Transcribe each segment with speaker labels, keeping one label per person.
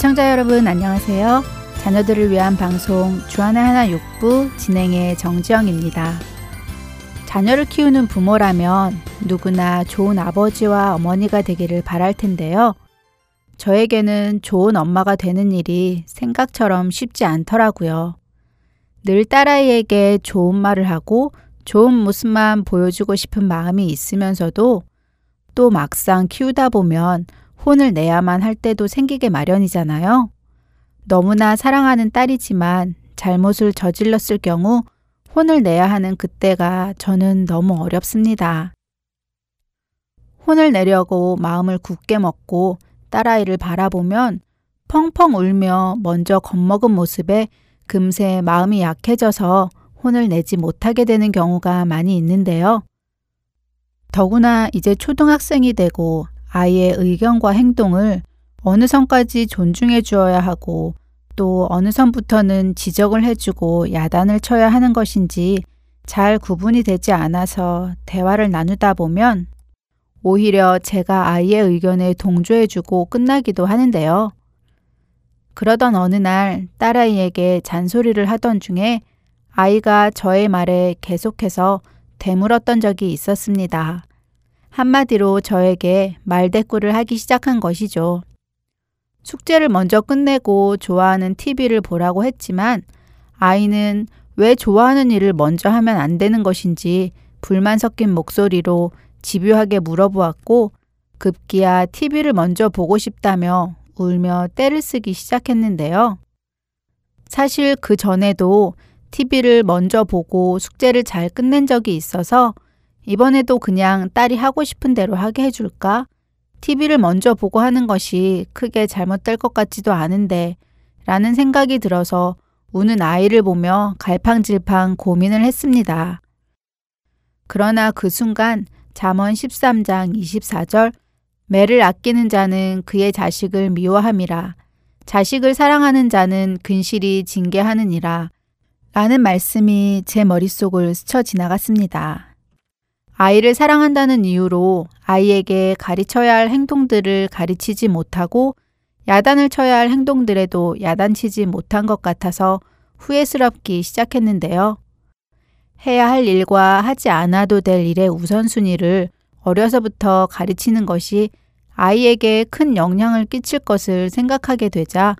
Speaker 1: 애청자 여러분 안녕하세요. 자녀들을 위한 방송 주안의 하나 육부 진행의 정지영입니다. 자녀를 키우는 부모라면 누구나 좋은 아버지와 어머니가 되기를 바랄 텐데요. 저에게는 좋은 엄마가 되는 일이 생각처럼 쉽지 않더라고요. 늘 딸아이에게 좋은 말을 하고 좋은 모습만 보여주고 싶은 마음이 있으면서도 또 막상 키우다 보면 혼을 내야만 할 때도 생기게 마련이잖아요. 너무나 사랑하는 딸이지만 잘못을 저질렀을 경우 혼을 내야 하는 그때가 저는 너무 어렵습니다. 혼을 내려고 마음을 굳게 먹고 딸아이를 바라보면 펑펑 울며 먼저 겁먹은 모습에 금세 마음이 약해져서 혼을 내지 못하게 되는 경우가 많이 있는데요. 더구나 이제 초등학생이 되고 아이의 의견과 행동을 어느 선까지 존중해 주어야 하고 또 어느 선부터는 지적을 해주고 야단을 쳐야 하는 것인지 잘 구분이 되지 않아서 대화를 나누다 보면 오히려 제가 아이의 의견에 동조해주고 끝나기도 하는데요. 그러던 어느 날 딸아이에게 잔소리를 하던 중에 아이가 저의 말에 계속해서 되물었던 적이 있었습니다. 한마디로 저에게 말대꾸를 하기 시작한 것이죠. 숙제를 먼저 끝내고 좋아하는 TV를 보라고 했지만 아이는 왜 좋아하는 일을 먼저 하면 안 되는 것인지 불만 섞인 목소리로 집요하게 물어보았고 급기야 TV를 먼저 보고 싶다며 울며 떼를 쓰기 시작했는데요. 사실 그 전에도 TV를 먼저 보고 숙제를 잘 끝낸 적이 있어서 이번에도 그냥 딸이 하고 싶은 대로 하게 해줄까? TV를 먼저 보고 하는 것이 크게 잘못될 것 같지도 않은데 라는 생각이 들어서 우는 아이를 보며 갈팡질팡 고민을 했습니다. 그러나 그 순간 잠언 13장 24절 매를 아끼는 자는 그의 자식을 미워함이라 자식을 사랑하는 자는 근실이 징계하느니라 라는 말씀이 제 머릿속을 스쳐 지나갔습니다. 아이를 사랑한다는 이유로 아이에게 가르쳐야 할 행동들을 가르치지 못하고 야단을 쳐야 할 행동들에도 야단치지 못한 것 같아서 후회스럽기 시작했는데요. 해야 할 일과 하지 않아도 될 일의 우선순위를 어려서부터 가르치는 것이 아이에게 큰 영향을 끼칠 것을 생각하게 되자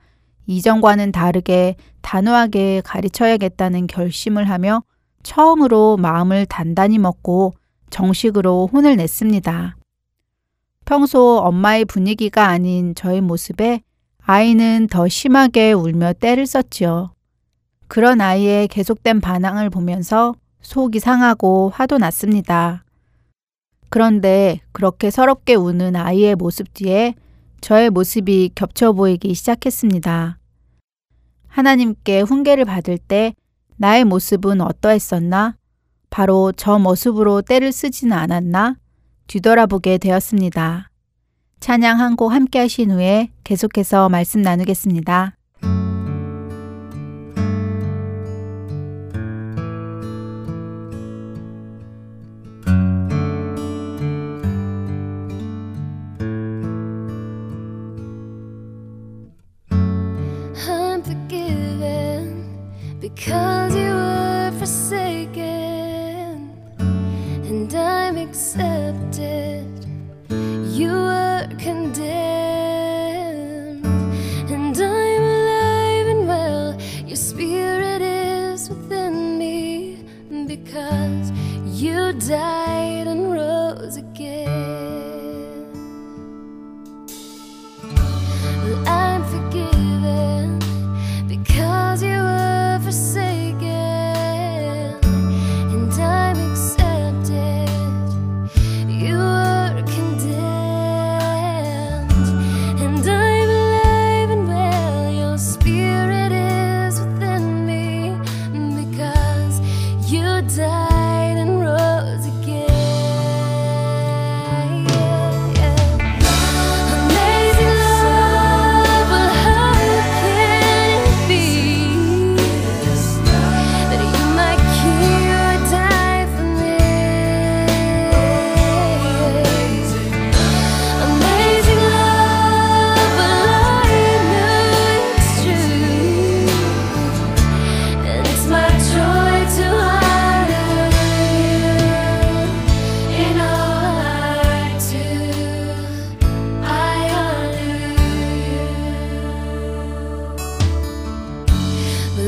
Speaker 1: 이전과는 다르게 단호하게 가르쳐야겠다는 결심을 하며 처음으로 마음을 단단히 먹고 정식으로 혼을 냈습니다. 평소 엄마의 분위기가 아닌 저의 모습에 아이는 더 심하게 울며 떼를 썼지요. 그런 아이의 계속된 반항을 보면서 속이 상하고 화도 났습니다. 그런데 그렇게 서럽게 우는 아이의 모습 뒤에 저의 모습이 겹쳐 보이기 시작했습니다. 하나님께 훈계를 받을 때 나의 모습은 어떠했었나? 바로 저 모습으로 때를 쓰지는 않았나 뒤돌아보게 되었습니다. 찬양 한 곡 함께 하신 후에 계속해서 말씀 나누겠습니다.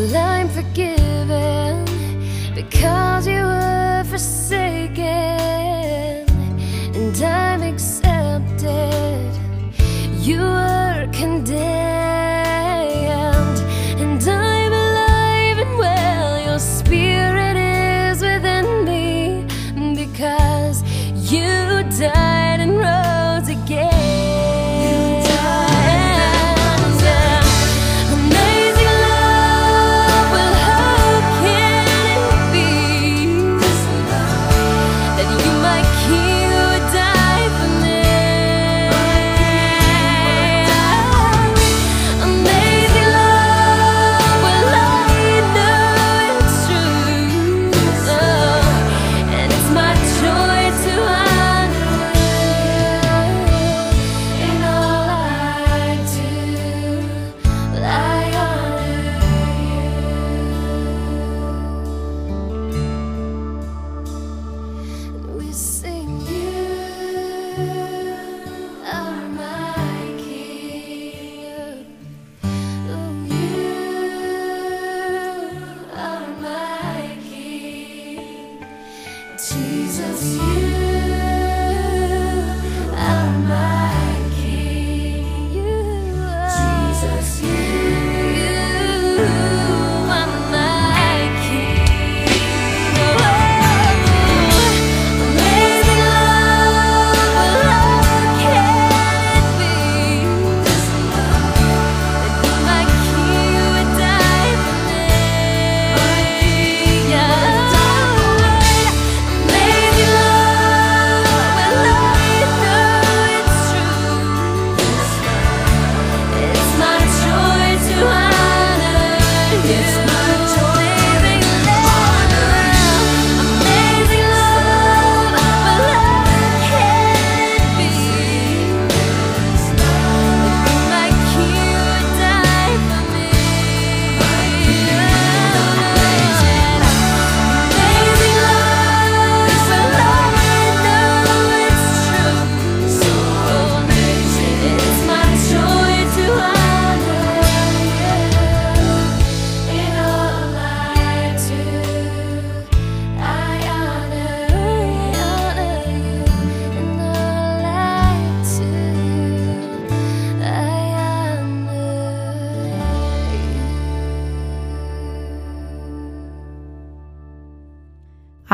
Speaker 1: Well, I'm forgiven because you were forsaken.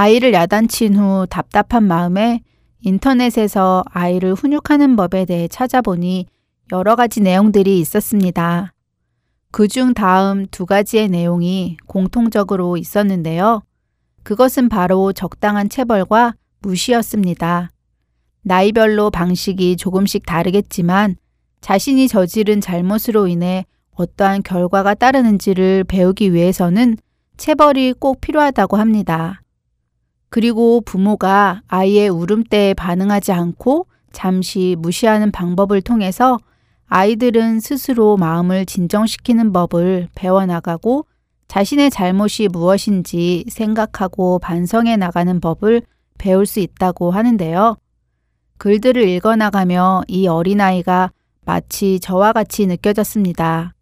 Speaker 1: 아이를 야단친 후 답답한 마음에 인터넷에서 아이를 훈육하는 법에 대해 찾아보니 여러 가지 내용들이 있었습니다. 그중 다음 두 가지의 내용이 공통적으로 있었는데요. 그것은 바로 적당한 체벌과 무시였습니다. 나이별로 방식이 조금씩 다르겠지만 자신이 저지른 잘못으로 인해 어떠한 결과가 따르는지를 배우기 위해서는 체벌이 꼭 필요하다고 합니다. 그리고 부모가 아이의 울음때에 반응하지 않고 잠시 무시하는 방법을 통해서 아이들은 스스로 마음을 진정시키는 법을 배워나가고 자신의 잘못이 무엇인지 생각하고 반성해 나가는 법을 배울 수 있다고 하는데요. 글들을 읽어나가며 이 어린아이가 마치 저와 같이 느껴졌습니다.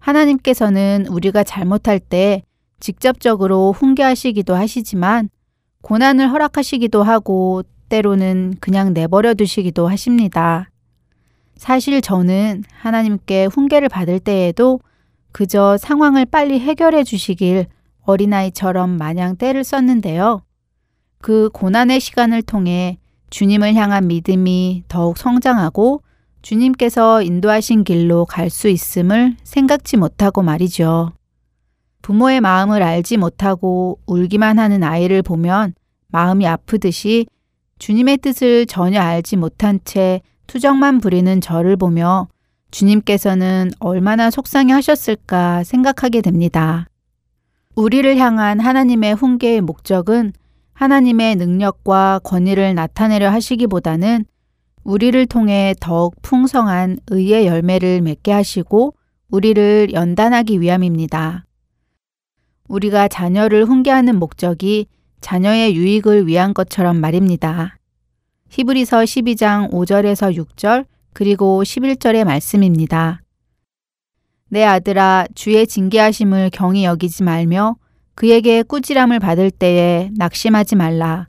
Speaker 1: 하나님께서는 우리가 잘못할 때 직접적으로 훈계하시기도 하시지만 고난을 허락하시기도 하고 때로는 그냥 내버려 두시기도 하십니다. 사실 저는 하나님께 훈계를 받을 때에도 그저 상황을 빨리 해결해 주시길 어린아이처럼 마냥 때를 썼는데요. 그 고난의 시간을 통해 주님을 향한 믿음이 더욱 성장하고 주님께서 인도하신 길로 갈 수 있음을 생각지 못하고 말이죠. 부모의 마음을 알지 못하고 울기만 하는 아이를 보면 마음이 아프듯이 주님의 뜻을 전혀 알지 못한 채 투정만 부리는 저를 보며 주님께서는 얼마나 속상해 하셨을까 생각하게 됩니다. 우리를 향한 하나님의 훈계의 목적은 하나님의 능력과 권위를 나타내려 하시기보다는 우리를 통해 더욱 풍성한 의의 열매를 맺게 하시고 우리를 연단하기 위함입니다. 우리가 자녀를 훈계하는 목적이 자녀의 유익을 위한 것처럼 말입니다. 히브리서 12장 5절에서 6절 그리고 11절의 말씀입니다. 내 아들아 주의 징계하심을 경히 여기지 말며 그에게 꾸지람을 받을 때에 낙심하지 말라.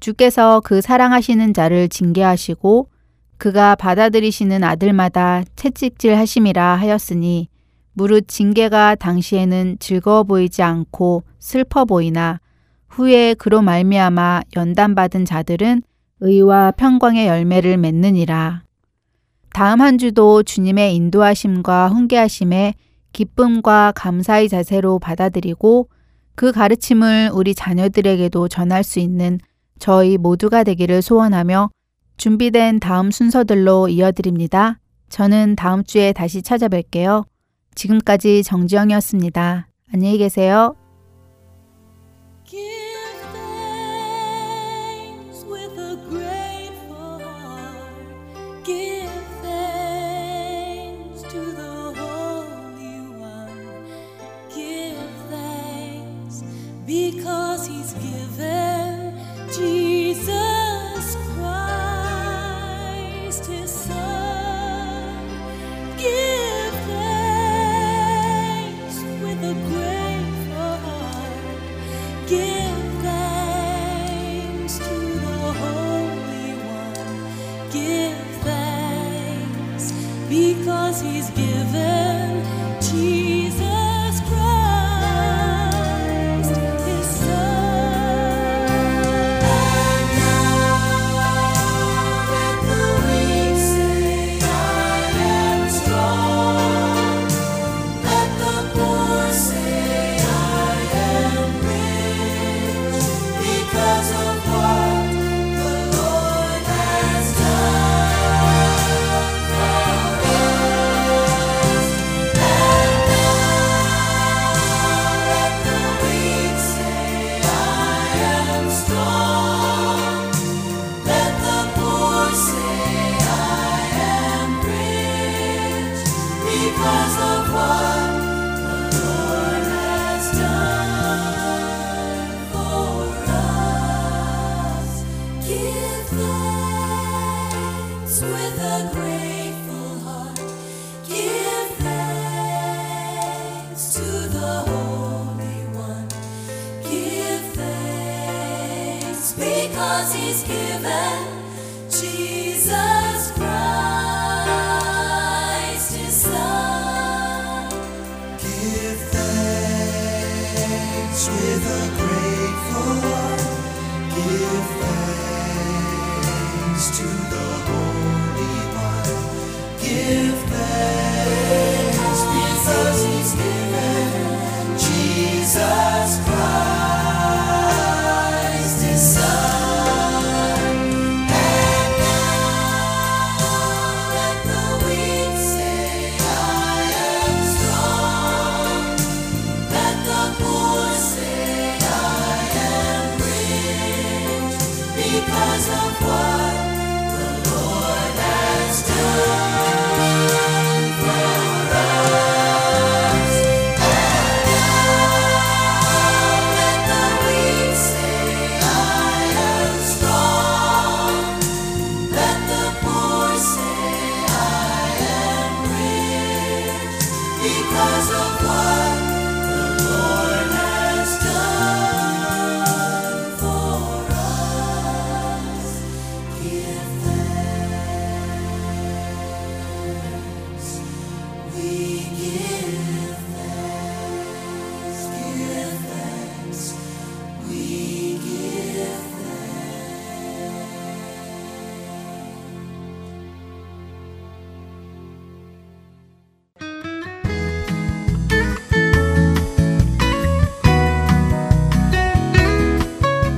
Speaker 1: 주께서 그 사랑하시는 자를 징계하시고 그가 받아들이시는 아들마다 채찍질 하심이라 하였으니 무릇 징계가 당시에는 즐거워 보이지 않고 슬퍼 보이나 후에 그로 말미암아 연단받은 자들은 의와 평광의 열매를 맺느니라. 다음 한 주도 주님의 인도하심과 훈계하심에 기쁨과 감사의 자세로 받아들이고 그 가르침을 우리 자녀들에게도 전할 수 있는 저희 모두가 되기를 소원하며 준비된 다음 순서들로 이어드립니다. 저는 다음 주에 다시 찾아뵐게요. 지금까지 정지영이었습니다. 안녕히 계세요. because he's he's given.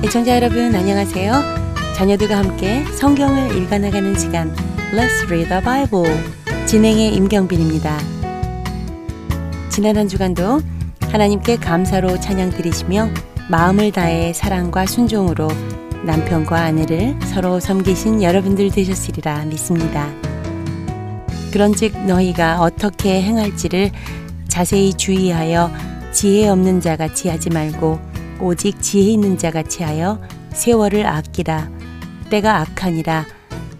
Speaker 2: 애청자 여러분 안녕하세요. 자녀들과 함께 성경을 읽어나가는 시간 Let's Read the Bible 진행의 임경빈입니다. 지난 한 주간도 하나님께 감사로 찬양 드리시며 마음을 다해 사랑과 순종으로 남편과 아내를 서로 섬기신 여러분들 되셨으리라 믿습니다. 그런즉 너희가 어떻게 행할지를 자세히 주의하여 지혜 없는 자 같이 하지 말고 오직 지혜 있는 자 같이 하여 세월을 아끼라 때가 악하니라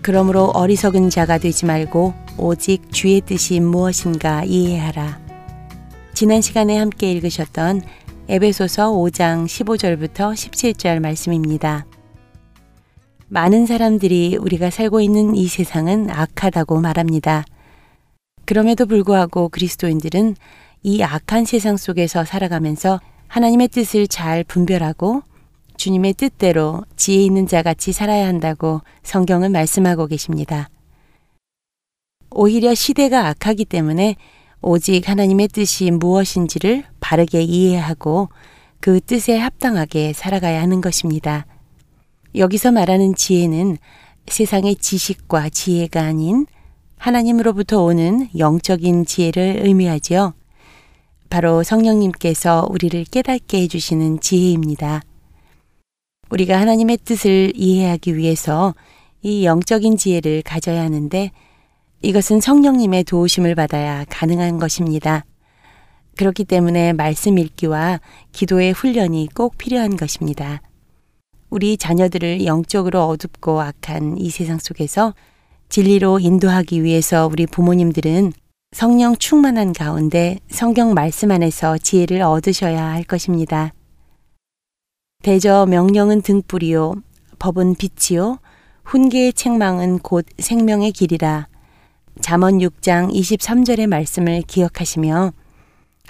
Speaker 2: 그러므로 어리석은 자가 되지 말고 오직 주의 뜻이 무엇인가 이해하라. 지난 시간에 함께 읽으셨던 에베소서 5장 15절부터 17절 말씀입니다. 많은 사람들이 우리가 살고 있는 이 세상은 악하다고 말합니다. 그럼에도 불구하고 그리스도인들은 이 악한 세상 속에서 살아가면서 하나님의 뜻을 잘 분별하고 주님의 뜻대로 지혜 있는 자 같이 살아야 한다고 성경은 말씀하고 계십니다. 오히려 시대가 악하기 때문에 오직 하나님의 뜻이 무엇인지를 바르게 이해하고 그 뜻에 합당하게 살아가야 하는 것입니다. 여기서 말하는 지혜는 세상의 지식과 지혜가 아닌 하나님으로부터 오는 영적인 지혜를 의미하지요. 바로 성령님께서 우리를 깨닫게 해주시는 지혜입니다. 우리가 하나님의 뜻을 이해하기 위해서 이 영적인 지혜를 가져야 하는데 이것은 성령님의 도우심을 받아야 가능한 것입니다. 그렇기 때문에 말씀 읽기와 기도의 훈련이 꼭 필요한 것입니다. 우리 자녀들을 영적으로 어둡고 악한 이 세상 속에서 진리로 인도하기 위해서 우리 부모님들은 성령 충만한 가운데 성경 말씀 안에서 지혜를 얻으셔야 할 것입니다. 대저 명령은 등불이요, 법은 빛이요, 훈계의 책망은 곧 생명의 길이라. 잠언 6장 23절의 말씀을 기억하시며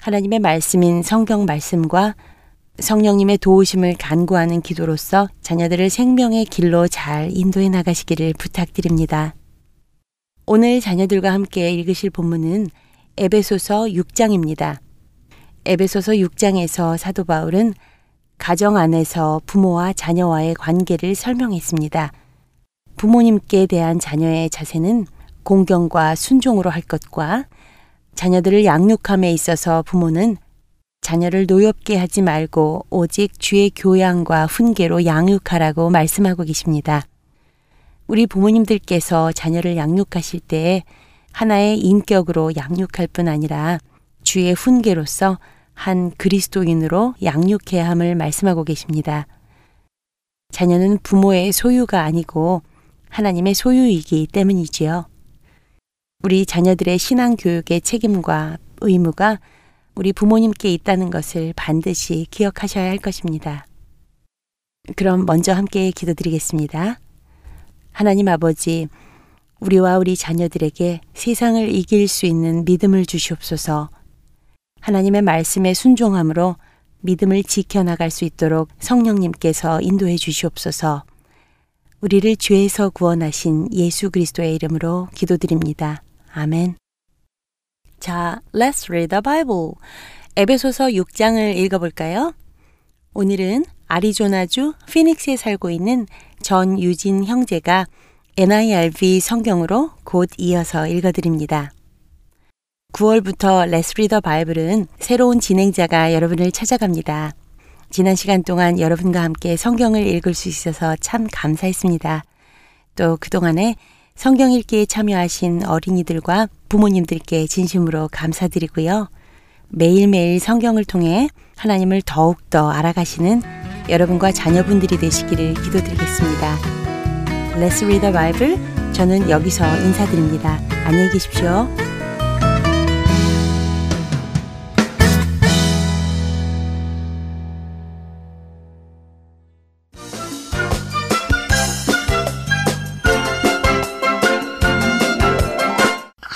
Speaker 2: 하나님의 말씀인 성경 말씀과 성령님의 도우심을 간구하는 기도로서 자녀들을 생명의 길로 잘 인도해 나가시기를 부탁드립니다. 오늘 자녀들과 함께 읽으실 본문은 에베소서 6장입니다. 에베소서 6장에서 사도 바울은 가정 안에서 부모와 자녀와의 관계를 설명했습니다. 부모님께 대한 자녀의 자세는 공경과 순종으로 할 것과 자녀들을 양육함에 있어서 부모는 자녀를 노엽게 하지 말고 오직 주의 교양과 훈계로 양육하라고 말씀하고 계십니다. 우리 부모님들께서 자녀를 양육하실 때 하나의 인격으로 양육할 뿐 아니라 주의 훈계로서 한 그리스도인으로 양육해야 함을 말씀하고 계십니다. 자녀는 부모의 소유가 아니고 하나님의 소유이기 때문이지요. 우리 자녀들의 신앙 교육의 책임과 의무가 우리 부모님께 있다는 것을 반드시 기억하셔야 할 것입니다. 그럼 먼저 함께 기도드리겠습니다. 하나님 아버지, 우리와 우리 자녀들에게 세상을 이길 수 있는 믿음을 주시옵소서. 하나님의 말씀에 순종함으로 믿음을 지켜나갈 수 있도록 성령님께서 인도해 주시옵소서. 우리를 죄에서 구원하신 예수 그리스도의 이름으로 기도드립니다. 아멘. 자, let's read the Bible. 에베소서 6장을 읽어볼까요? 오늘은 아리조나주 피닉스에 살고 있는 전유진 형제가 NIRV 성경으로 곧 이어서 읽어드립니다. 9월부터 Let's Read the Bible은 새로운 진행자가 여러분을 찾아갑니다. 지난 시간 동안 여러분과 함께 성경을 읽을 수 있어서 참 감사했습니다. 또 그동안에 성경 읽기에 참여하신 어린이들과 부모님들께 진심으로 감사드리고요. 매일매일 성경을 통해 하나님을 더욱더 알아가시는 여러분과 자녀분들이 되시기를 기도드리겠습니다. Let's read the Bible. 저는 여기서 인사드립니다. 안녕히 계십시오.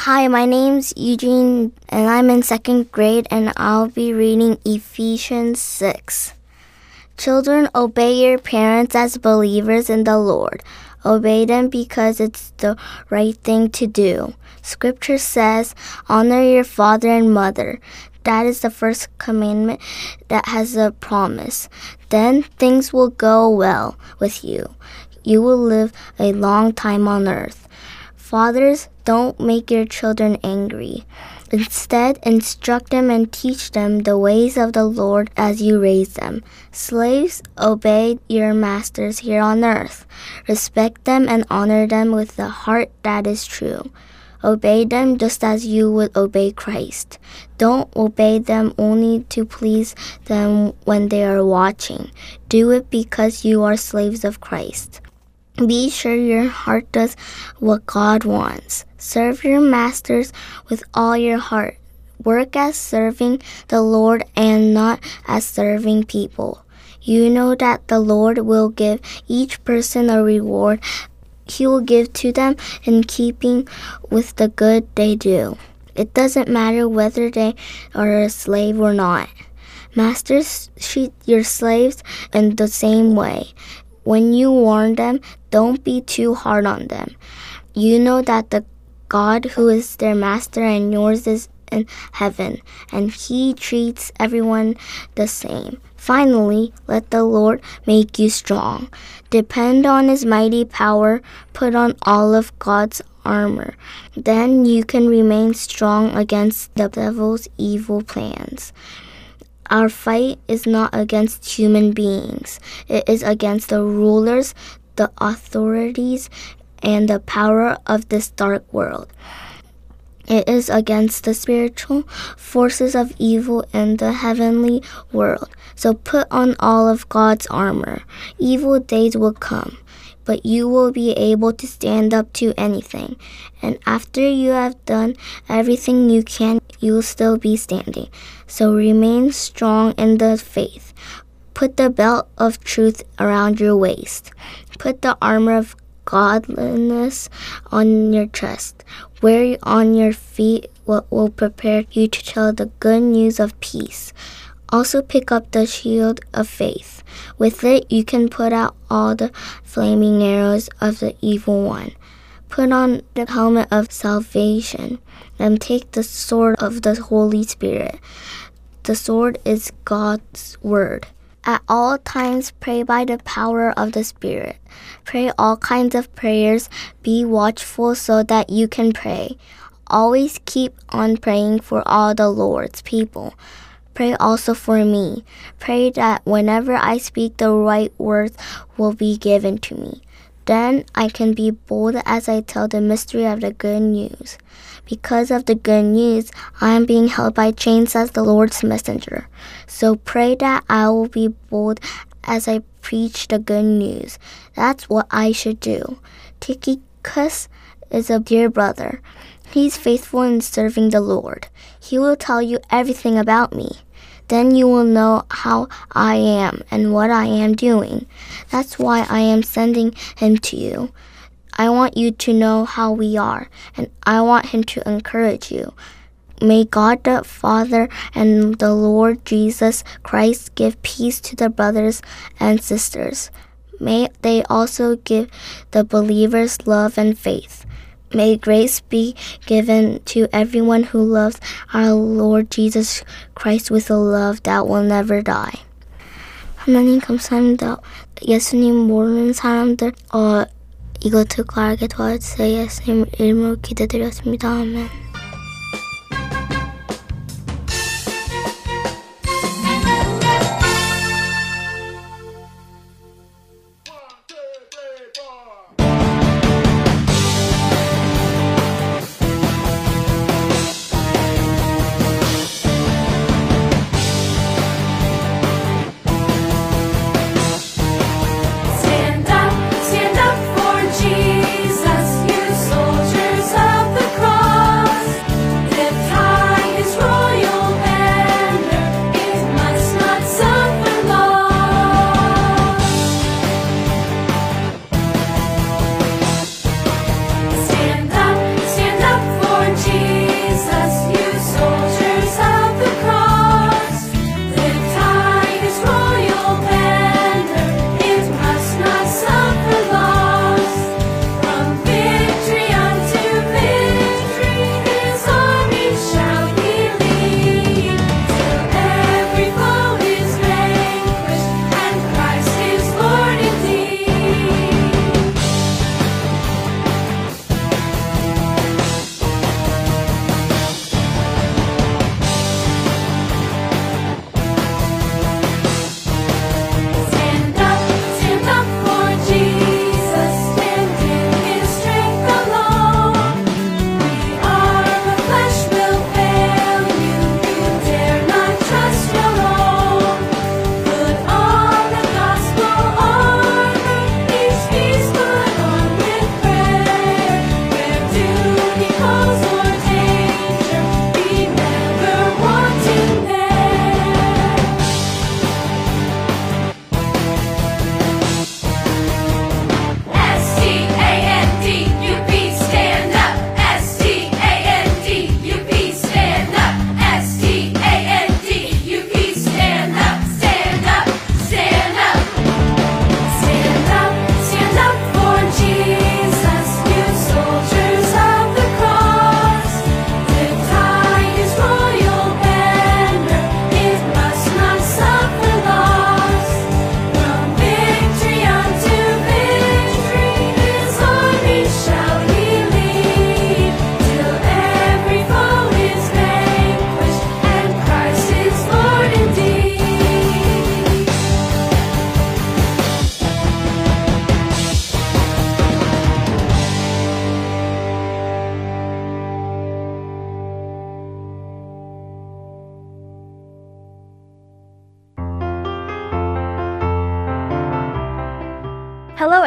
Speaker 3: Hi, my name's Eugene, and I'm in second grade, and I'll be reading Ephesians 6. Children, obey your parents as believers in the Lord. Obey them because it's the right thing to do. Scripture says, Honor your father and mother. That is the first commandment that has a promise. Then things will go well with you. You will live a long time on earth. Fathers, don't make your children angry. Instead, instruct them and teach them the ways of the Lord as you raise them. Slaves, obey your masters here on earth. Respect them and honor them with the heart that is true. Obey them just as you would obey Christ. Don't obey them only to please them when they are watching. Do it because you are slaves of Christ. Be sure your heart does what God wants. Serve your masters with all your heart. Work as serving the Lord and not as serving people. You know that the Lord will give each person a reward he will give to them in keeping with the good they do. It doesn't matter whether they are a slave or not. Masters treat your slaves in the same way. When you warn them, don't be too hard on them. You know that the God who is their master and yours is in heaven, and he treats everyone the same. Finally, let the Lord make you strong. Depend on his mighty power, put on all of God's armor. Then you can remain strong against the devil's evil plans. Our fight is not against human beings. It is against the rulers, the authorities, and the power of this dark world. It is against the spiritual forces of evil in the heavenly world. So put on all of God's armor. Evil days will come, but you will be able to stand up to anything. And after you have done everything you can, you will still be standing. So remain strong in the faith. Put the belt of truth around your waist. Put the armor of godliness on your chest. Wear on your feet what will prepare you to tell the good news of peace. Also, pick up the shield of faith. With it, you can put out all the flaming arrows of the evil one. Put on the helmet of salvation and take the sword of the Holy Spirit. The sword is God's word. At all times, pray by the power of the Spirit. Pray all kinds of prayers. Be watchful so that you can pray. Always keep on praying for all the Lord's people. Pray also for me. Pray that whenever I speak, the right words will be given to me. Then I can be bold as I tell the mystery of the good news. Because of the good news, I am being held by chains as the Lord's messenger. So pray that I will be bold as I preach the good news. That's what I should do. Tychicus is a dear brother. He's faithful in serving the Lord. He will tell you everything about me. Then you will know how I am and what I am doing. That's why I am sending him to you. I want you to know how we are, and I want him to encourage you. May God the Father and the Lord Jesus Christ give peace to the brothers and sisters. May they also give the believers love and faith. May grace be given to everyone who loves our Lord Jesus Christ with a love that will never die. 하나님 감사합니다. 예수님 모르는 사람들 어 듣고 알게 도와주세요. 예수님 이름으로 기도드렸습니다. 아멘.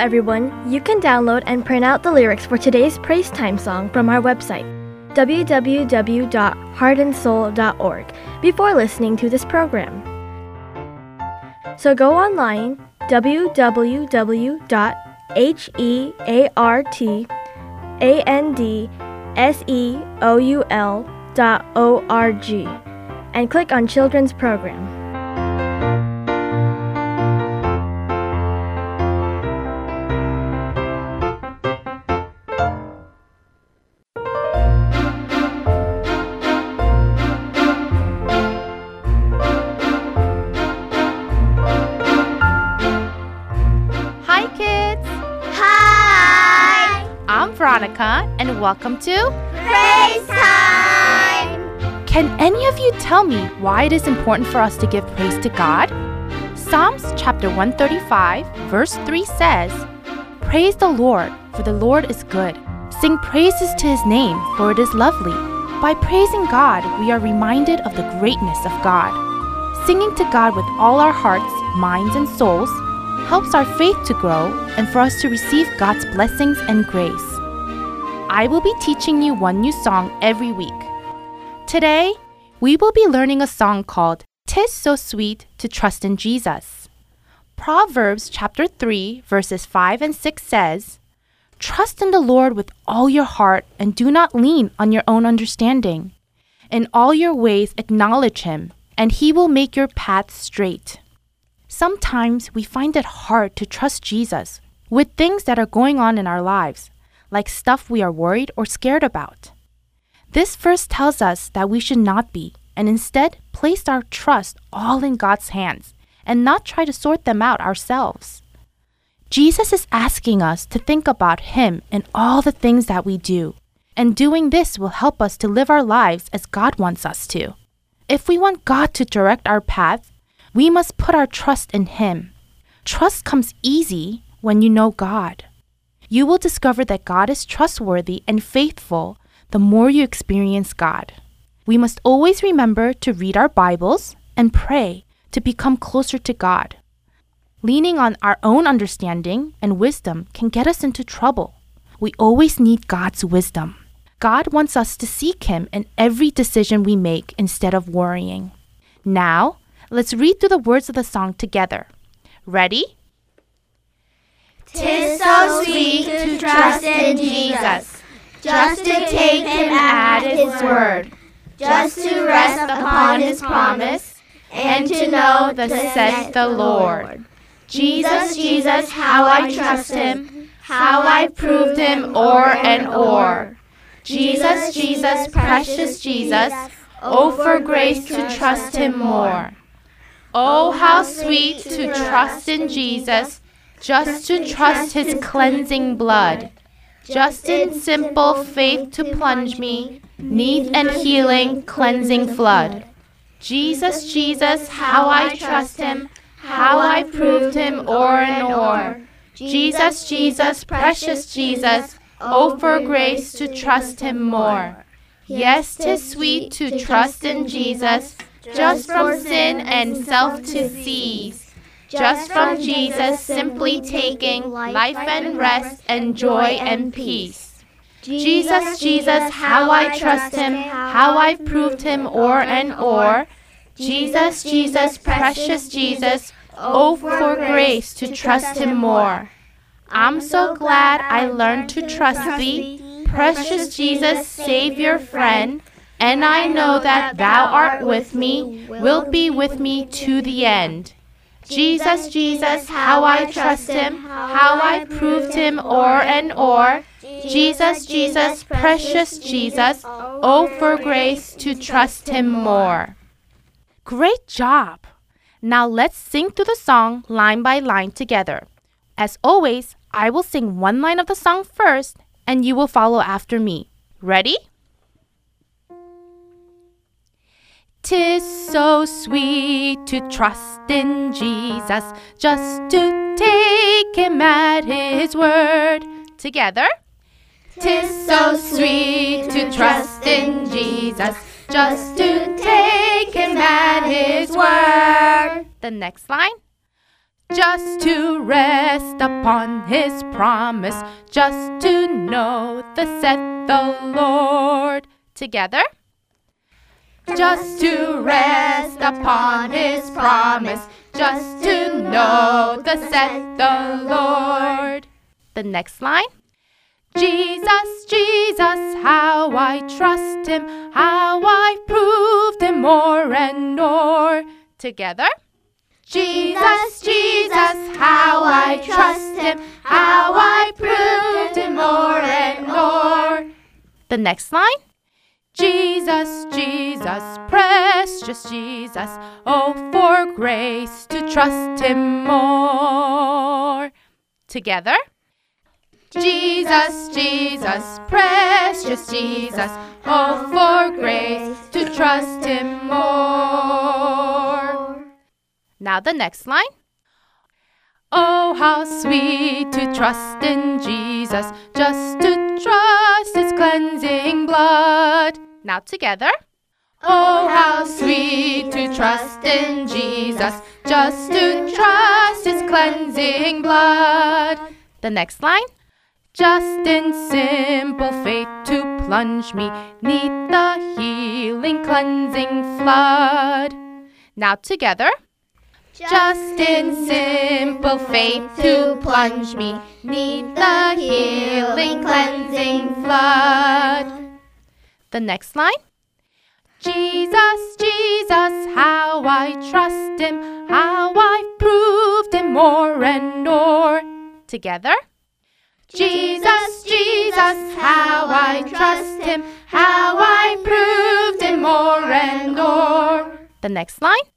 Speaker 4: Everyone. You can download and print out the lyrics for today's Praise Time song from our website, www.heartandseoul.org, before listening to this program. So go online, www.awr.org, H E A R T A N D S E O U L dot O R G and click on Children's Program.
Speaker 5: Veronica, and welcome to
Speaker 6: Praise time!
Speaker 5: Can any of you tell me why it is important for us to give praise to God? Psalms chapter 135, verse 3 says, Praise the Lord, for the Lord is good. Sing praises to his name, for it is lovely. By praising God, we are reminded of the greatness of God. Singing to God with all our hearts, minds, and souls helps our faith to grow and for us to receive God's blessings and grace. I will be teaching you one new song every week. Today, we will be learning a song called Tis So Sweet to Trust in Jesus. Proverbs chapter 3, verses 5 and 6 says, Trust in the Lord with all your heart and do not lean on your own understanding. In all your ways acknowledge him, and he will make your path straight. Sometimes we find it hard to trust Jesus with things that are going on in our lives, like stuff we are worried or scared about. This verse tells us that we should not be, and instead place our trust all in God's hands and not try to sort them out ourselves. Jesus is asking us to think about Him in all the things that we do, and doing this will help us to live our lives as God wants us to. If we want God to direct our path, we must put our trust in Him. Trust comes easy when you know God. You will discover that God is trustworthy and faithful the more you experience God. We must always remember to read our Bibles and pray to become closer to God. Leaning on our own understanding and wisdom can get us into trouble. We always need God's wisdom. God wants us to seek Him in every decision we make instead of worrying. Now, let's read through the words of the song together. Ready?
Speaker 6: Tis so sweet to trust in Jesus, just to take him at his word, just to rest upon his promise, and to know the said the Lord. Jesus, Jesus, how I trust him, how I proved him o'er and o'er. Jesus, Jesus, precious Jesus, oh for grace to trust him more.
Speaker 5: Oh, how sweet to trust in Jesus, just to trust his cleansing blood. Just in simple faith to plunge me need and healing, cleansing flood. Jesus, Jesus, how I trust him, how I proved him o'er and o'er. Jesus, Jesus, precious Jesus, oh for grace to trust him more. Yes, 'tis sweet to trust in Jesus, just from sin and self to cease. Just from Jesus simply taking life and rest and joy and peace. Jesus, Jesus, how I trust him, how I've proved him o'er and o'er. Jesus, Jesus, precious Jesus, oh, oh for grace to trust him more. I'm so glad I learned to trust thee, precious Jesus, Savior, friend. And I know that thou art with me, wilt be with me to the end. Jesus, Jesus, how I trust him, how I proved him o'er and o'er. Jesus, Jesus, precious Jesus, oh for grace to trust him more. Great job! Now let's sing through the song line by line together. As always, I will sing one line of the song first, and you will follow after me. Ready? Tis so sweet to trust in Jesus, just to take him at his word. Together. Tis so sweet to trust in Jesus, just to take him at his word. The next line. Just to rest upon his promise, just to know the said the Lord. Together. Just to rest upon his promise, just to know the said the Lord.
Speaker 7: The next line. Jesus, Jesus, how I trust him, how I proved him more and more. Together. Jesus, Jesus, how I trust him, how I proved him more and more. The next line. Jesus, Jesus, precious Jesus, oh, for grace to trust him more. Together. Jesus, Jesus, precious Jesus, oh, for grace to trust him more. Now the next line. Oh, how sweet to trust in Jesus, just to trust his cleansing blood. Now together. Oh, how sweet to trust in Jesus, just to trust his cleansing blood. The next line. Just in simple faith to plunge me neath the healing cleansing flood. Now together. Just in simple faith to plunge me neath the healing cleansing flood. The next line. Jesus, Jesus, how I trust him, how I proved him more and more. Together. Jesus, Jesus, how I trust him, how I proved him more and more. The next line.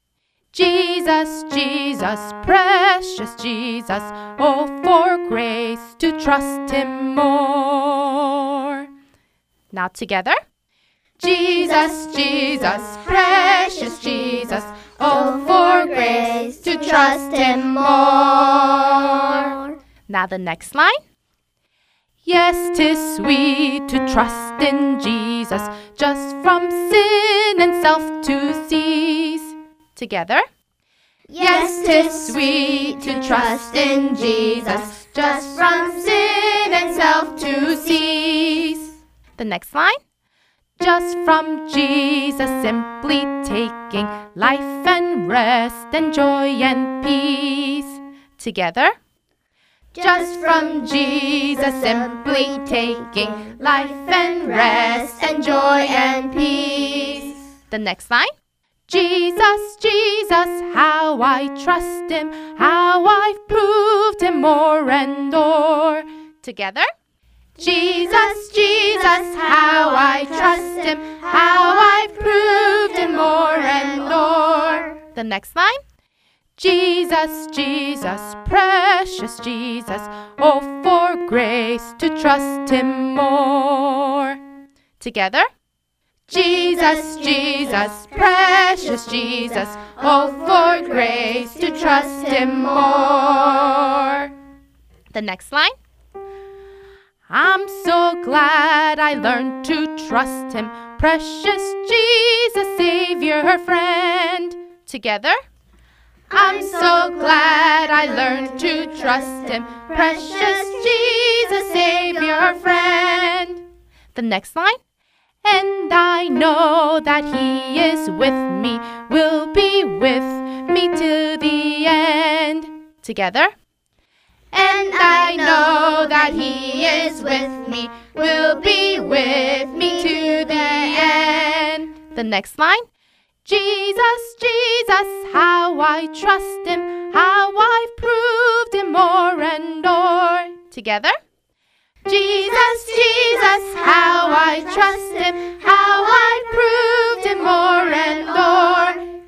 Speaker 7: Jesus, Jesus, precious Jesus, oh, for grace to trust him more. Now together. Jesus, Jesus, precious Jesus, oh, for grace to trust him more. Now the next line. Yes, 'tis sweet to trust in Jesus, just from sin and self to cease. Together. Yes, 'tis sweet to trust in Jesus, just from sin and self to cease. The next line. Just from Jesus, simply taking life and rest and joy and peace. Together. Just from Jesus, simply taking life and rest and joy and peace. The next line. Jesus, Jesus, how I trust him, how I've proved him more and more. Together. Jesus, Jesus, how I trust him, how I've proved him more and more. The next line. Jesus, Jesus, precious Jesus, oh, for grace to trust him more. Together. Jesus, Jesus, precious Jesus, oh, for grace to trust him more. The next line. I'm so glad I learned to trust him, precious Jesus, Savior, her friend. Together. I'm so glad I learned to trust him, precious Jesus, Savior, friend. The next line. And I know that he is with me, will be with me to the end. Together. And I know that He is with me, will be with me to the end. The next line. Jesus, Jesus, how I trust Him, how I've proved Him more and more. Together. Jesus, Jesus, how I trust Him, how I proved Him more and more.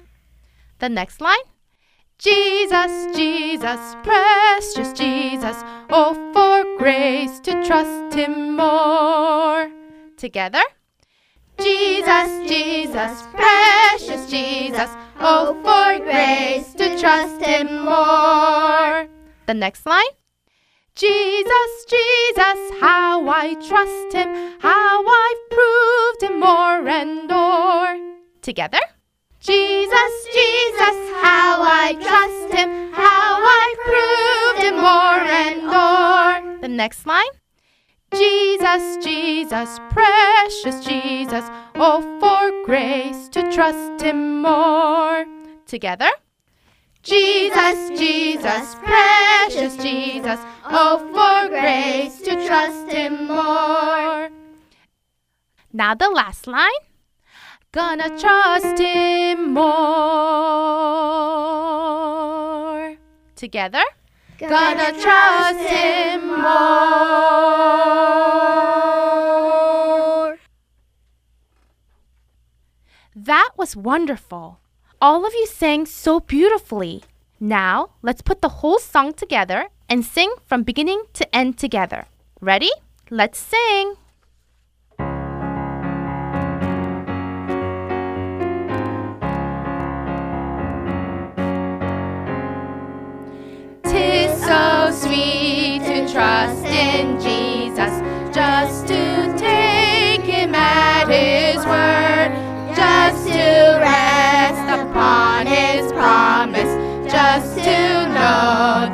Speaker 7: The next line. Jesus, Jesus, precious Jesus, oh, for grace to trust him more. Together. Jesus, Jesus, precious Jesus, oh, for grace to trust him more. The next line. Jesus, Jesus, how I trust him, how I've proved him more and more. Together. Jesus, Jesus, how I trust him, how I proved him more and more. The next line. Jesus, Jesus, precious Jesus, oh, for grace to trust him more. Together. Jesus, Jesus, precious Jesus. Oh, for grace to trust Him more. Now the last line. Gonna trust Him more. Together. Gonna trust Him more. That was wonderful. All of you sang so beautifully. Now, let's put the whole song together and sing from beginning to end together. Ready? Let's sing. Trust in Jesus, just to take him at his word, just to rest upon his promise, just to know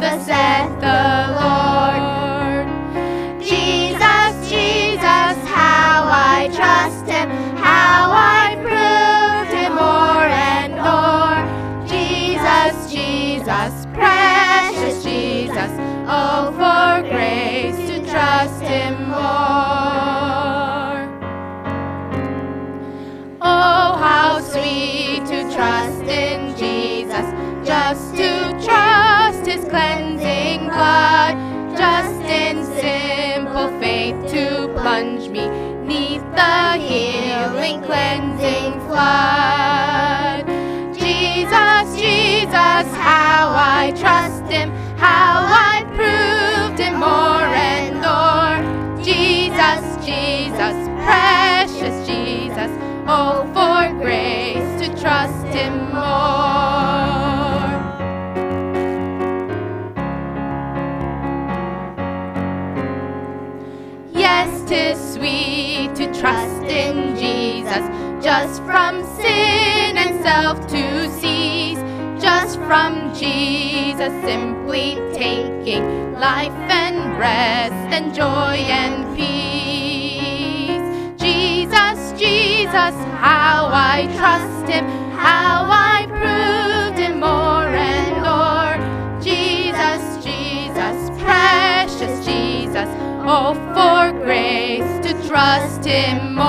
Speaker 7: trust in Jesus, just to trust his cleansing blood, just in simple faith to plunge me neath the healing cleansing flood. Jesus, Jesus, how I trust him, how I proved him more and more. Jesus, Jesus, precious Jesus, oh, trust in Jesus, just from sin and self to cease, just from Jesus simply taking life and rest and joy and peace. Jesus, Jesus, how I trust him, how I proved him more and more. Jesus, Jesus, precious Jesus, oh, for grace trust him more.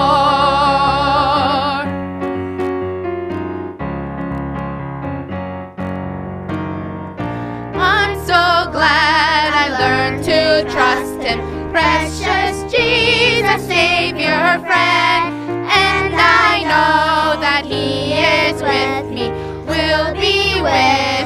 Speaker 7: I'm so glad I learned to trust him, precious Jesus, Savior, friend. And I know that he is with me, will be with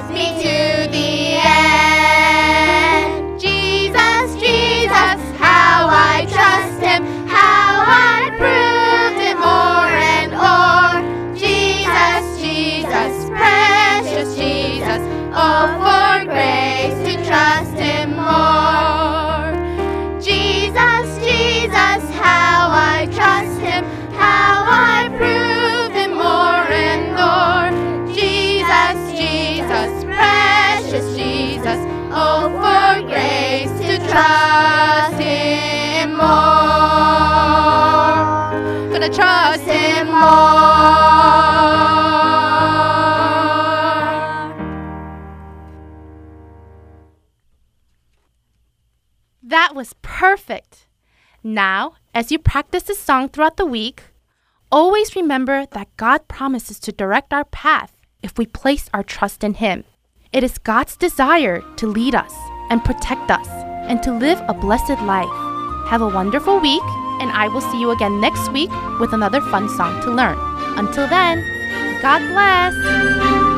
Speaker 7: oh, for grace to trust him more. Jesus, Jesus, how I trust him, how I prove him more and more. Jesus, Jesus, precious Jesus, oh, for grace to trust him more. Gonna trust him more. Perfect. Now, as you practice this song throughout the week, always remember that God promises to direct our path if we place our trust in Him. It is God's desire to lead us and protect us and to live a blessed life. Have a wonderful week, and I will see you again next week with another fun song to learn. Until then, God bless.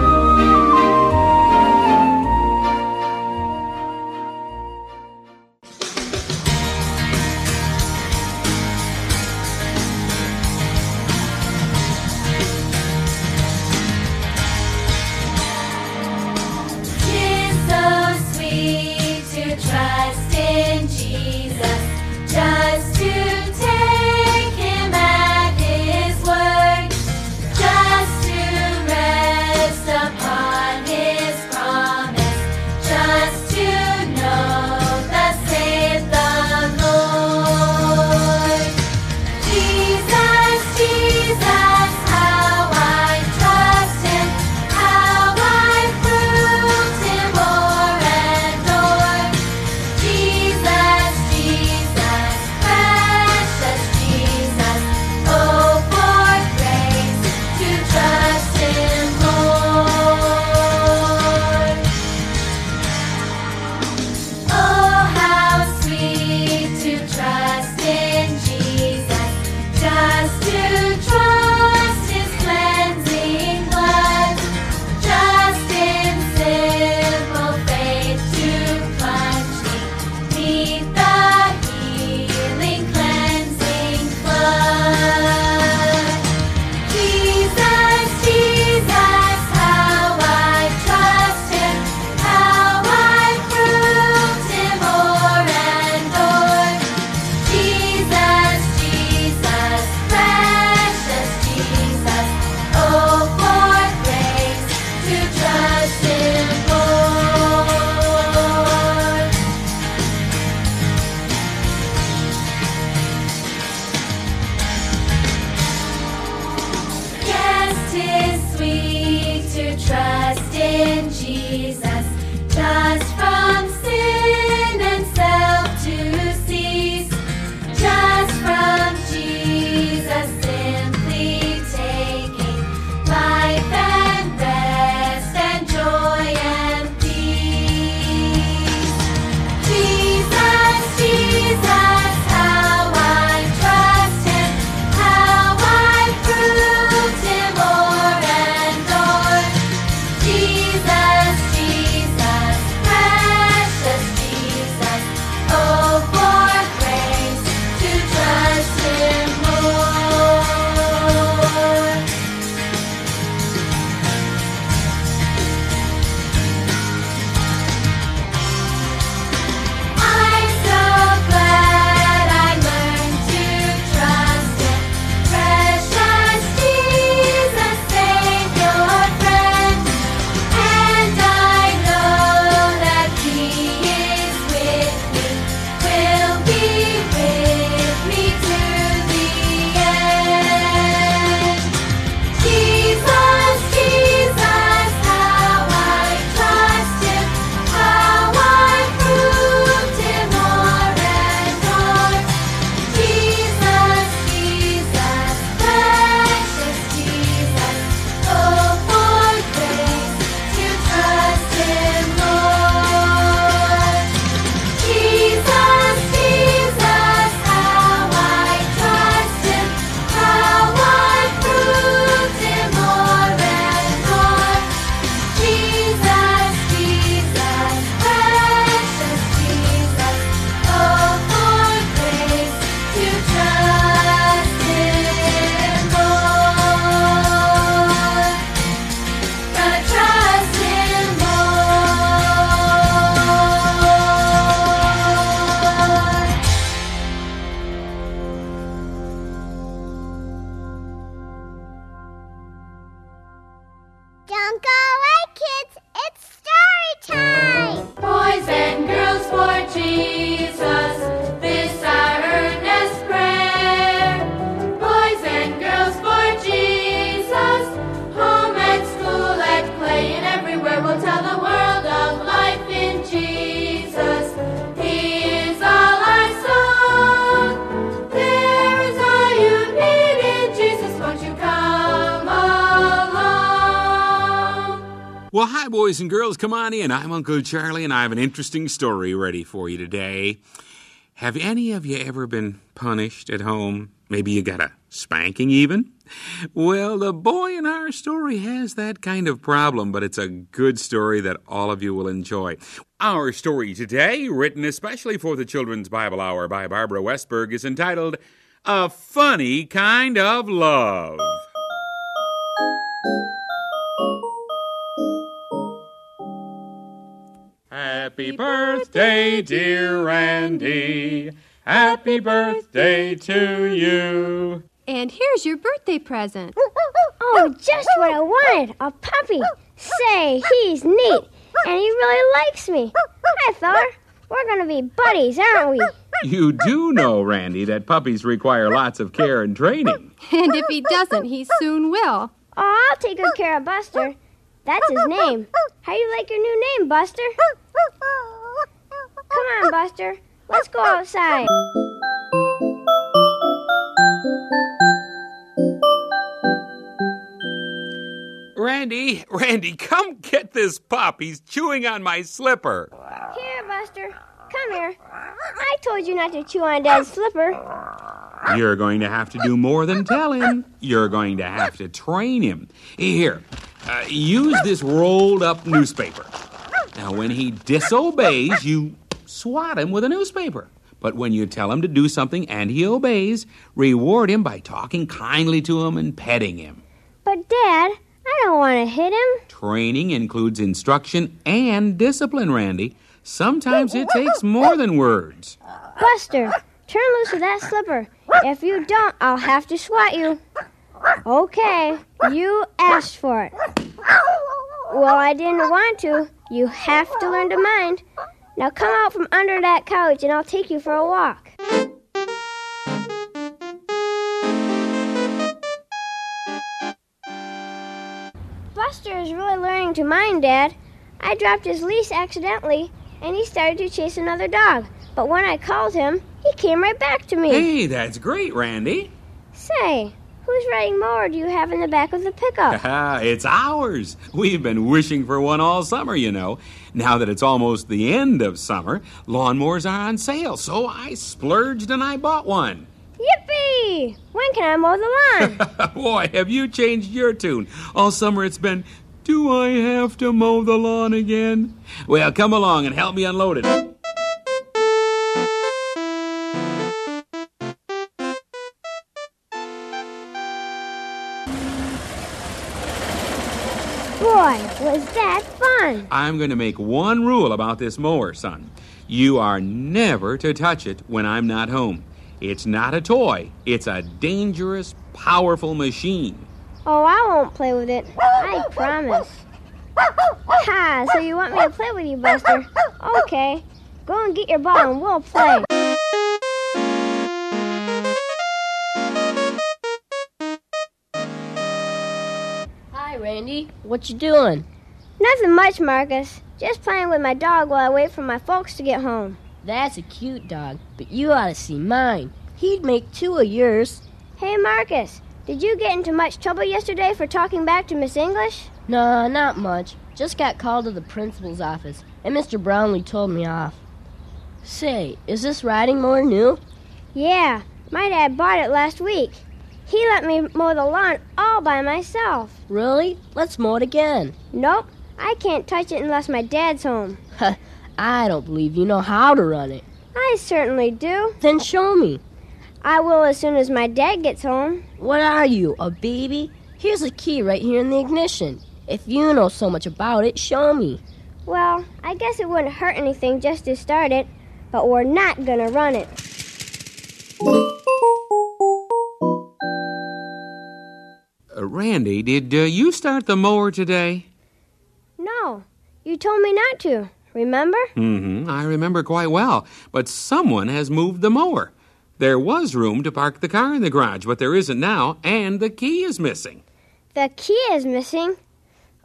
Speaker 8: Well, hi, boys and girls. Come on in. I'm Uncle Charlie, and I have an interesting story ready for you today. Have any of you ever been punished at home? Maybe you got a spanking, even? Well, the boy in our story has that kind of problem, but it's a good story that all of you will enjoy. Our story today, written especially for the Children's Bible Hour by Barbara Westberg, is entitled A Funny Kind of Love. Happy birthday, dear Randy. Happy birthday to you.
Speaker 9: And here's your birthday present.
Speaker 10: Oh, just what I wanted a puppy. Say, he's neat, and he really likes me. Hi, Thor. We're gonna be buddies, aren't we?
Speaker 8: You do know, Randy, that puppies require lots of care and training.
Speaker 9: And if he doesn't, he soon will.
Speaker 10: Oh, I'll take good care of Buster. That's his name. How do you like your new name, Buster? Come on, Buster. Let's go outside.
Speaker 8: Randy, Randy, come get this pup. He's chewing on my slipper.
Speaker 10: Here, Buster. Come here. I told you not to chew on Dad's slipper.
Speaker 8: You're going to have to do more than tell him. You're going to have to train him. Here, uh, use this rolled up newspaper. Now, when he disobeys, you swat him with a newspaper. But when you tell him to do something and he obeys, reward him by talking kindly to him and petting him.
Speaker 10: But, Dad, I don't want to hit him.
Speaker 8: Training includes instruction and discipline, Randy. Sometimes it takes more than words.
Speaker 10: Buster, turn loose of that slipper. If you don't, I'll have to swat you. Okay, you asked for it. Well, I didn't want to. You have to learn to mind. Now come out from under that couch and I'll take you for a walk. Buster is really learning to mind, Dad. I dropped his leash accidentally and he started to chase another dog. But when I called him, he came right back to me.
Speaker 8: Hey, that's great, Randy.
Speaker 10: Say, whose riding mower do you have in the back of the pickup?
Speaker 8: it's ours. We've been wishing for one all summer, you know. Now that it's almost the end of summer, lawnmowers are on sale, so I splurged and I bought one.
Speaker 10: Yippee! When can I mow the lawn?
Speaker 8: Boy, have you changed your tune. All summer it's been, Do I have to mow the lawn again? Well, come along and help me unload it.
Speaker 10: Was that fun!
Speaker 8: I'm going to make one rule about this mower, son. You are never to touch it when I'm not home. It's not a toy, it's a dangerous, powerful machine.
Speaker 10: Oh, I won't play with it. I promise. Ha, so you want me to play with you, Buster? Okay. Go and get your ball and we'll play.
Speaker 11: Hi, Randy. What you doing?
Speaker 10: Nothing much, Marcus. Just playing with my dog while I wait for my folks to get home.
Speaker 11: That's a cute dog, but you ought to see mine. He'd make two of yours.
Speaker 10: Hey, Marcus, did you get into much trouble yesterday for talking back to Miss English?
Speaker 11: Nah, not much. Just got called to the principal's office, and Mr. Brownlee told me off. Say, is this riding mower new?
Speaker 10: Yeah, my dad bought it last week. He let me mow the lawn all by myself.
Speaker 11: Really? Let's mow it again.
Speaker 10: Nope, I can't touch it unless my dad's home.
Speaker 11: I don't believe you know how to run it.
Speaker 10: I certainly do.
Speaker 11: Then show me.
Speaker 10: I will as soon as my dad gets home.
Speaker 11: What are you, a baby? Here's a key right here in the ignition. If you know so much about it, show me.
Speaker 10: Well, I guess it wouldn't hurt anything just to start it, but we're not gonna run it.
Speaker 8: Randy, did uh, you start the mower today?
Speaker 10: No, you told me not to. Remember?
Speaker 8: Mm-hmm. I remember quite well. But someone has moved the mower. There was room to park the car in the garage, but there isn't now, and the key is missing.
Speaker 10: The key is missing.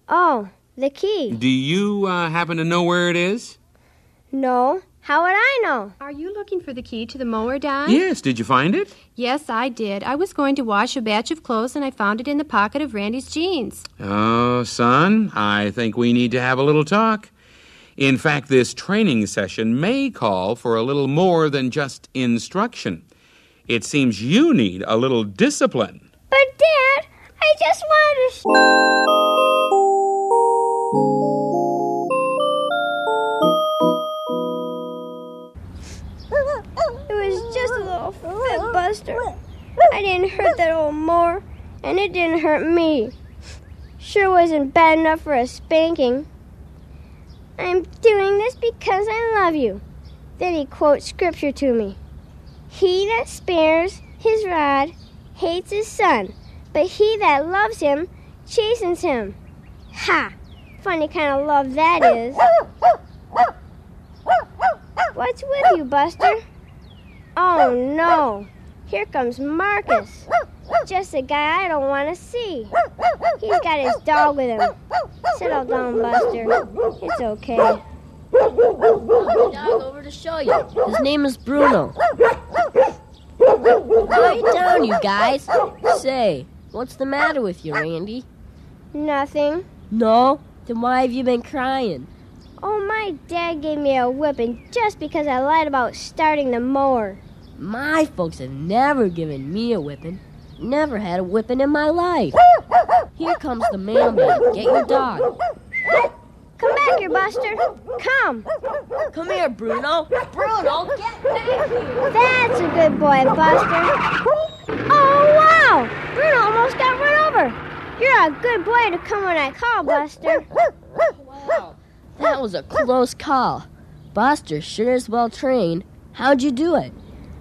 Speaker 10: Oh, the key.
Speaker 8: Do you uh, happen to know where it is?
Speaker 10: No. How would I know?
Speaker 9: Are you looking for the key to the mower, Don?
Speaker 8: Yes, did you find it?
Speaker 9: Yes, I did. I was going to wash a batch of clothes and I found it in the pocket of Randy's jeans.
Speaker 8: Oh, son, I think we need to have a little talk. In fact, this training session may call for a little more than just instruction. It seems you need a little discipline.
Speaker 10: But, Dad, I just wanted to. Buster. I didn't hurt that old mower, and it didn't hurt me. Sure wasn't bad enough for a spanking. I'm doing this because I love you. Then he quotes scripture to me. He that spares his rod hates his son, but he that loves him chastens him. Ha! Funny kind of love that is. What's with you, Buster? Oh no! Here comes Marcus. Just a guy I don't want to see. He's got his dog with him. Settle down, Buster. It's okay.
Speaker 11: Dog over to show you. His name is Bruno. Quiet down, you guys. Say, what's the matter with you, Randy?
Speaker 10: Nothing.
Speaker 11: No? Then why have you been crying?
Speaker 10: Oh, my dad gave me a whipping just because I lied about starting the mower.
Speaker 11: My folks have never given me a whipping. Never had a whipping in my life. Here comes the mailman. Get your dog.
Speaker 10: Come back here, Buster. Come.
Speaker 11: Come here, Bruno. Bruno, get back here.
Speaker 10: That's a good boy, Buster. Oh, wow! Bruno almost got run over. You're a good boy to come when I call, Buster.
Speaker 11: Wow, that was a close call. Buster sure is well trained. How'd you do it?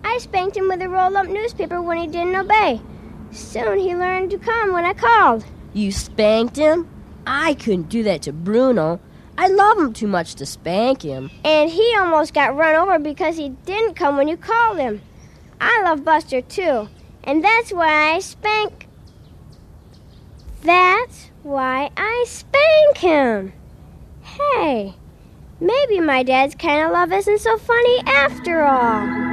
Speaker 10: I spanked him with a roll up newspaper when he didn't obey. Soon he learned to come when I called.
Speaker 11: You spanked him? I couldn't do that to Bruno. I love him too much to spank him.
Speaker 10: And he almost got run over because he didn't come when you called him. I love Buster too. And that's why I spank. That's why I spank him. Hey, maybe my dad's kind of love isn't so funny after all.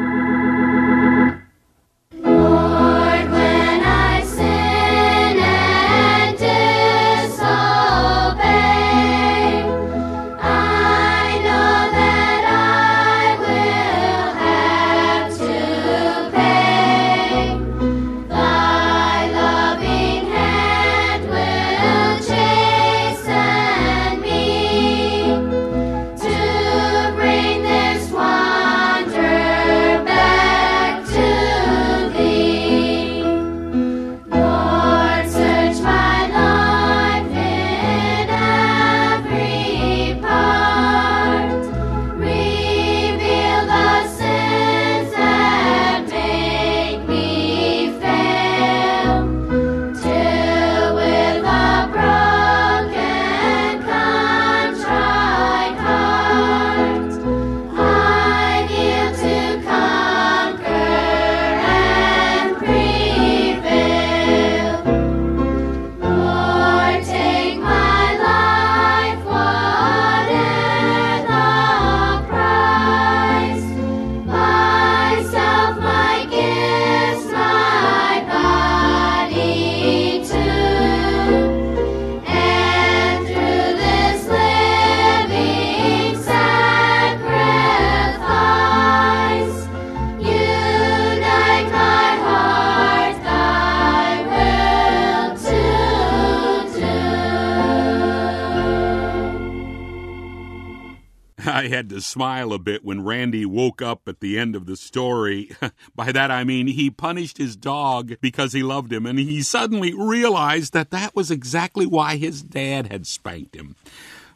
Speaker 8: Had to smile a bit when Randy woke up at the end of the story. By that I mean he punished his dog because he loved him, and he suddenly realized that that was exactly why his dad had spanked him.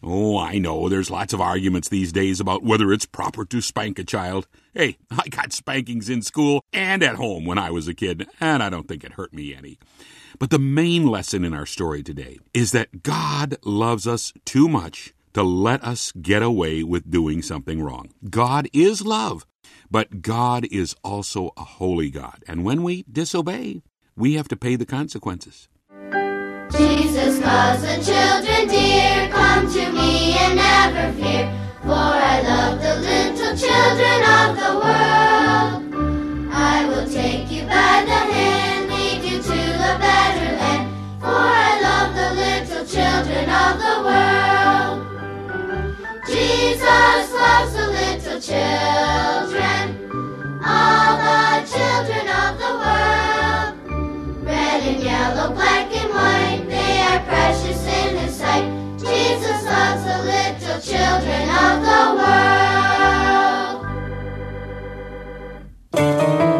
Speaker 8: Oh, I know there's lots of arguments these days about whether it's proper to spank a child. Hey, I got spankings in school and at home when I was a kid, and I don't think it hurt me any. But the main lesson in our story today is that God loves us too much to let us get away with doing something wrong. God is love, but God is also a holy God. And when we disobey, we have to pay the consequences.
Speaker 6: Jesus the children dear, come to me and never fear. For I love the little children of the world. Jesus loves the little children, all the children of the world. Red and yellow, black and white, they are precious in His sight. Jesus loves the little children of the world.